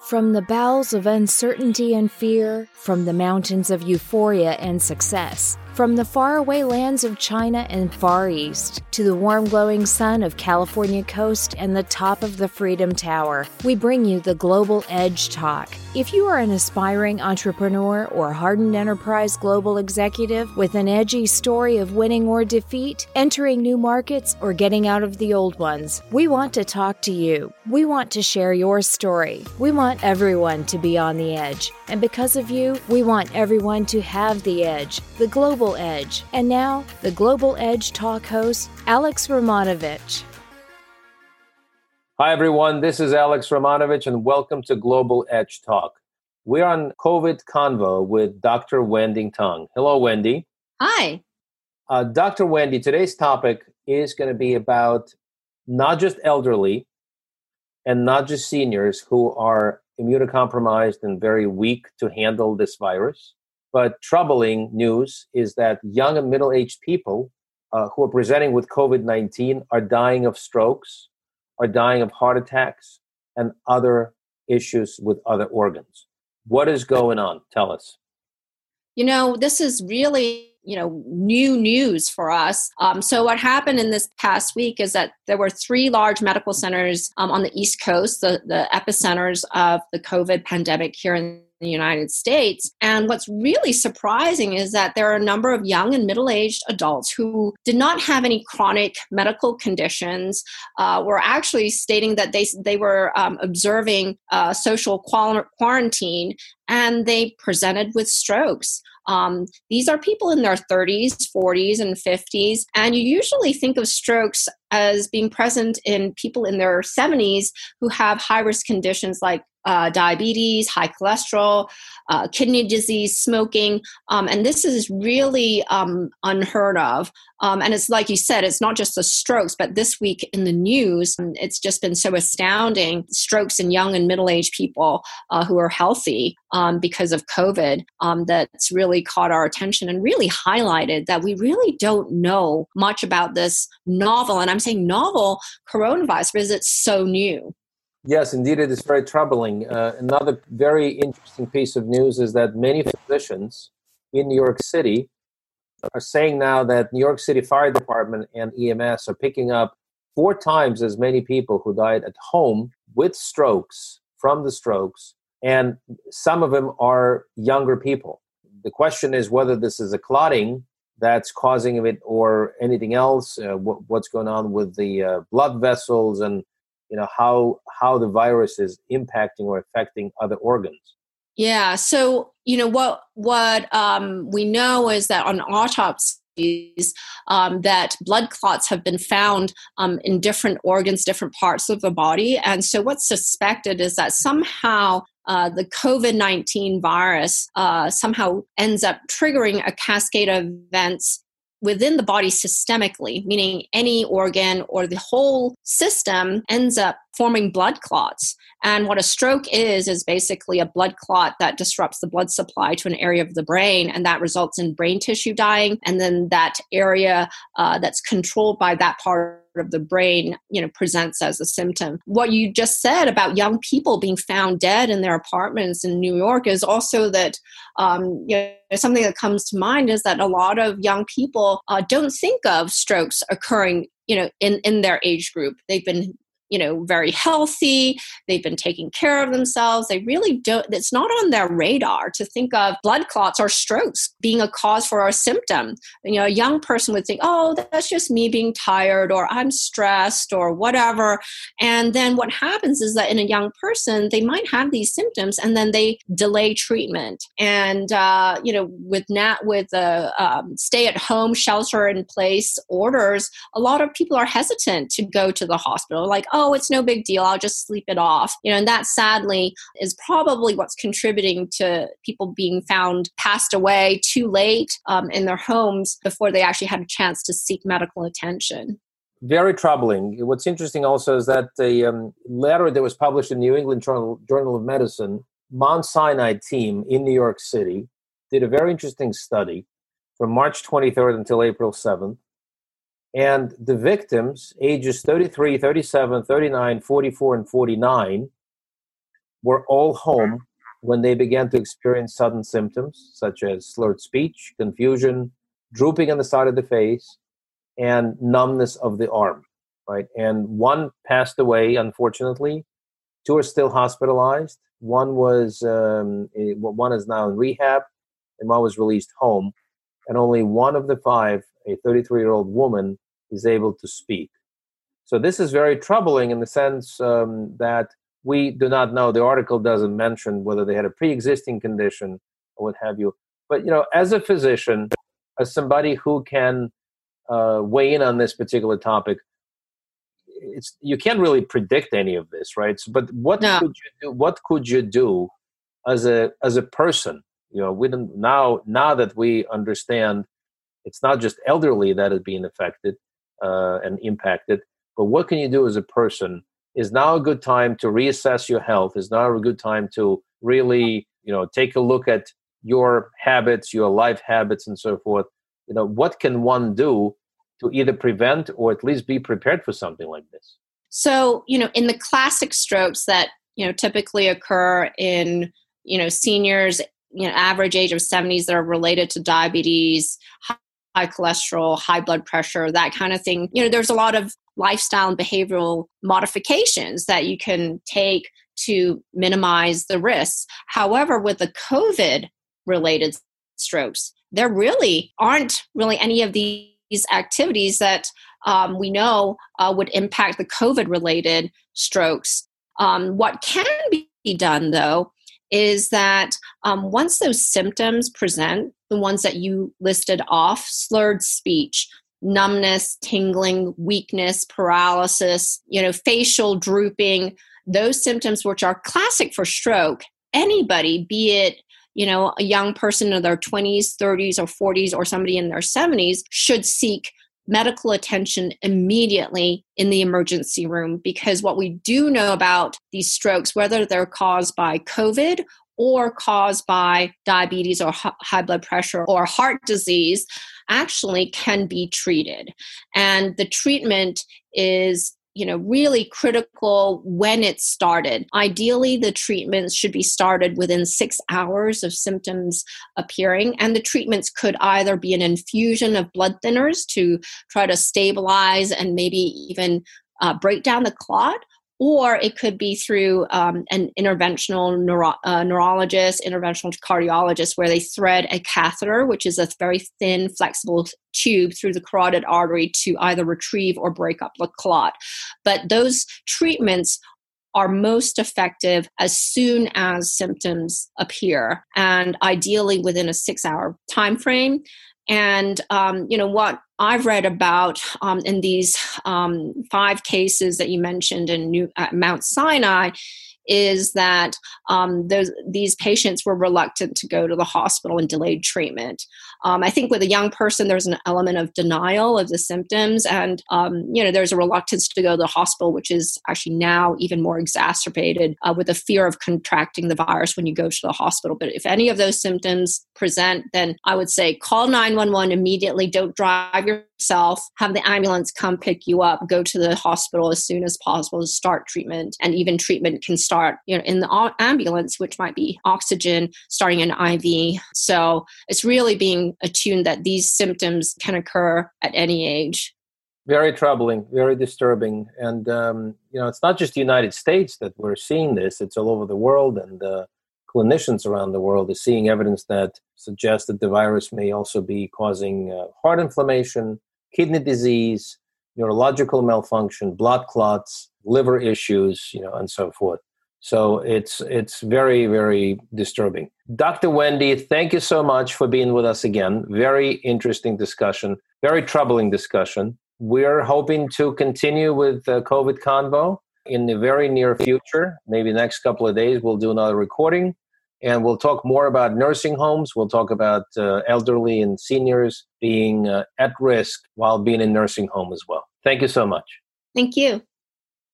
From the bowels of uncertainty and fear, from the mountains of euphoria and success, from the faraway lands of China and Far East to the warm glowing sun of California coast and the top of the Freedom Tower, we bring you the Global Edge Talk. If you are an aspiring entrepreneur or hardened enterprise global executive with an edgy story of winning or defeat, entering new markets, or getting out of the old ones, we want to talk to you. We want to share your story. We want everyone to be on the edge. And because of you, we want everyone to have the edge, the global edge. And now, the Global Edge Talk host, Alex Romanovich. Hi, everyone. This is Alex Romanovich, and welcome to Global Edge Talk. We're on COVID Convo with Dr. Wendy Tung. Hello, Wendy. Hi. Uh, Dr. Wendy, today's topic is going to be about not just elderly and not just seniors who are immunocompromised and very weak to handle this virus. But troubling news is that young and middle aged people uh, who are presenting with COVID 19 are dying of strokes, are dying of heart attacks, and other issues with other organs. What is going on? Tell us. You know, this is really you know new news for us um, so what happened in this past week is that there were three large medical centers um, on the east coast the, the epicenters of the covid pandemic here in the United States. And what's really surprising is that there are a number of young and middle aged adults who did not have any chronic medical conditions, uh, were actually stating that they, they were um, observing uh, social quarantine and they presented with strokes. Um, these are people in their 30s, 40s, and 50s, and you usually think of strokes as being present in people in their 70s who have high risk conditions like uh, diabetes, high cholesterol, uh, kidney disease, smoking, um, and this is really um, unheard of. Um, and it's like you said, it's not just the strokes, but this week in the news, um, it's just been so astounding strokes in young and middle aged people uh, who are healthy um, because of COVID um, that's really caught our attention and really highlighted that we really don't know much about this novel, and I'm saying novel coronavirus because it's so new. Yes, indeed, it is very troubling. Uh, another very interesting piece of news is that many physicians in New York City are saying now that New York City Fire Department and EMS are picking up four times as many people who died at home with strokes from the strokes, and some of them are younger people. The question is whether this is a clotting that's causing it or anything else, uh, what's going on with the uh, blood vessels and you know how how the virus is impacting or affecting other organs. Yeah so you know what what um, we know is that on autopsies um, that blood clots have been found um, in different organs different parts of the body. And so what's suspected is that somehow uh, the COVID 19 virus uh, somehow ends up triggering a cascade of events within the body systemically, meaning any organ or the whole system ends up forming blood clots. And what a stroke is, is basically a blood clot that disrupts the blood supply to an area of the brain, and that results in brain tissue dying. And then that area uh, that's controlled by that part of the brain, you know, presents as a symptom. What you just said about young people being found dead in their apartments in New York is also that, um, you know, something that comes to mind is that a lot of young people uh, don't think of strokes occurring you know in in their age group they've been you know very healthy they've been taking care of themselves they really don't it's not on their radar to think of blood clots or strokes being a cause for a symptom. You know a young person would think oh that's just me being tired or i'm stressed or whatever. And then what happens is that in a young person they might have these symptoms and then they delay treatment. And uh, you know with nat with the um, stay at home shelter in place orders a lot of people are hesitant to go to the hospital. Like it's no big deal. I'll just sleep it off. You know, and that sadly is probably what's contributing to people being found passed away too late um, in their homes before they actually had a chance to seek medical attention very troubling. What's interesting also is that the um, letter that was published in the New England Journal, Journal of Medicine, Mount Sinai team in New York City did a very interesting study from March 23rd until April 7th and the victims, ages 33, 37, 39, 44, and 49, were all home when they began to experience sudden symptoms such as slurred speech, confusion, drooping on the side of the face, and numbness of the arm. Right, and one passed away, unfortunately. Two are still hospitalized. One was um, one is now in rehab, and one was released home. And only one of the five, a 33 year old woman, is able to speak. So this is very troubling in the sense um, that we do not know. The article doesn't mention whether they had a pre-existing condition or what have you. But you know, as a physician, as somebody who can uh, weigh in on this particular topic, it's you can't really predict any of this, right? So, but what no. could you do? What could you do as a as a person? You know, we don't, now now that we understand, it's not just elderly that is being affected uh, and impacted, but what can you do as a person? Is now a good time to reassess your health? Is now a good time to really you know take a look at your habits your life habits and so forth? You know what can one do to either prevent or at least be prepared for something like this? So you know in the classic strokes that you know typically occur in you know seniors you know average age of 70s that are related to diabetes high cholesterol high blood pressure that kind of thing you know there's a lot of lifestyle and behavioral modifications that you can take to minimize the risks. However, with the COVID related strokes, there really aren't really any of these activities that um, we know uh, would impact the COVID related strokes. Um, what can be done though is that um, once those symptoms present, the ones that you listed off slurred speech, numbness, tingling, weakness, paralysis, you know, facial drooping, those symptoms which are classic for stroke, anybody, be it you know, a young person in their 20s, 30s, or 40s, or somebody in their 70s should seek medical attention immediately in the emergency room because what we do know about these strokes, whether they're caused by COVID or caused by diabetes or high blood pressure or heart disease, actually can be treated. And the treatment is you know really critical when it started. Ideally the treatments should be started within six hours of symptoms appearing and the treatments could either be an infusion of blood thinners to try to stabilize and maybe even uh, break down the clot or it could be through um, an interventional neuro- uh, neurologist, interventional cardiologist, where they thread a catheter, which is a very thin, flexible tube through the carotid artery to either retrieve or break up the clot. But those treatments are most effective as soon as symptoms appear and ideally within a six hour time frame and um, you know what I've read about um, in these um, five cases that you mentioned in New, uh, Mount Sinai is that um, those, these patients were reluctant to go to the hospital and delayed treatment. Um, I think with a young person, there's an element of denial of the symptoms, and um, you know there's a reluctance to go to the hospital, which is actually now even more exacerbated uh, with the fear of contracting the virus when you go to the hospital. But if any of those symptoms present, then I would say call 911 immediately. Don't drive yourself. Have the ambulance come pick you up. Go to the hospital as soon as possible to start treatment, and even treatment can start you know in the ambulance, which might be oxygen, starting an IV. So it's really being attuned that these symptoms can occur at any age. Very troubling, very disturbing. And, um, you know, it's not just the United States that we're seeing this, it's all over the world. And uh, clinicians around the world are seeing evidence that suggests that the virus may also be causing uh, heart inflammation, kidney disease, neurological malfunction, blood clots, liver issues, you know, and so forth. So it's it's very very disturbing. Dr. Wendy, thank you so much for being with us again. Very interesting discussion, very troubling discussion. We're hoping to continue with the COVID convo in the very near future. Maybe next couple of days we'll do another recording and we'll talk more about nursing homes. We'll talk about uh, elderly and seniors being uh, at risk while being in nursing home as well. Thank you so much. Thank you.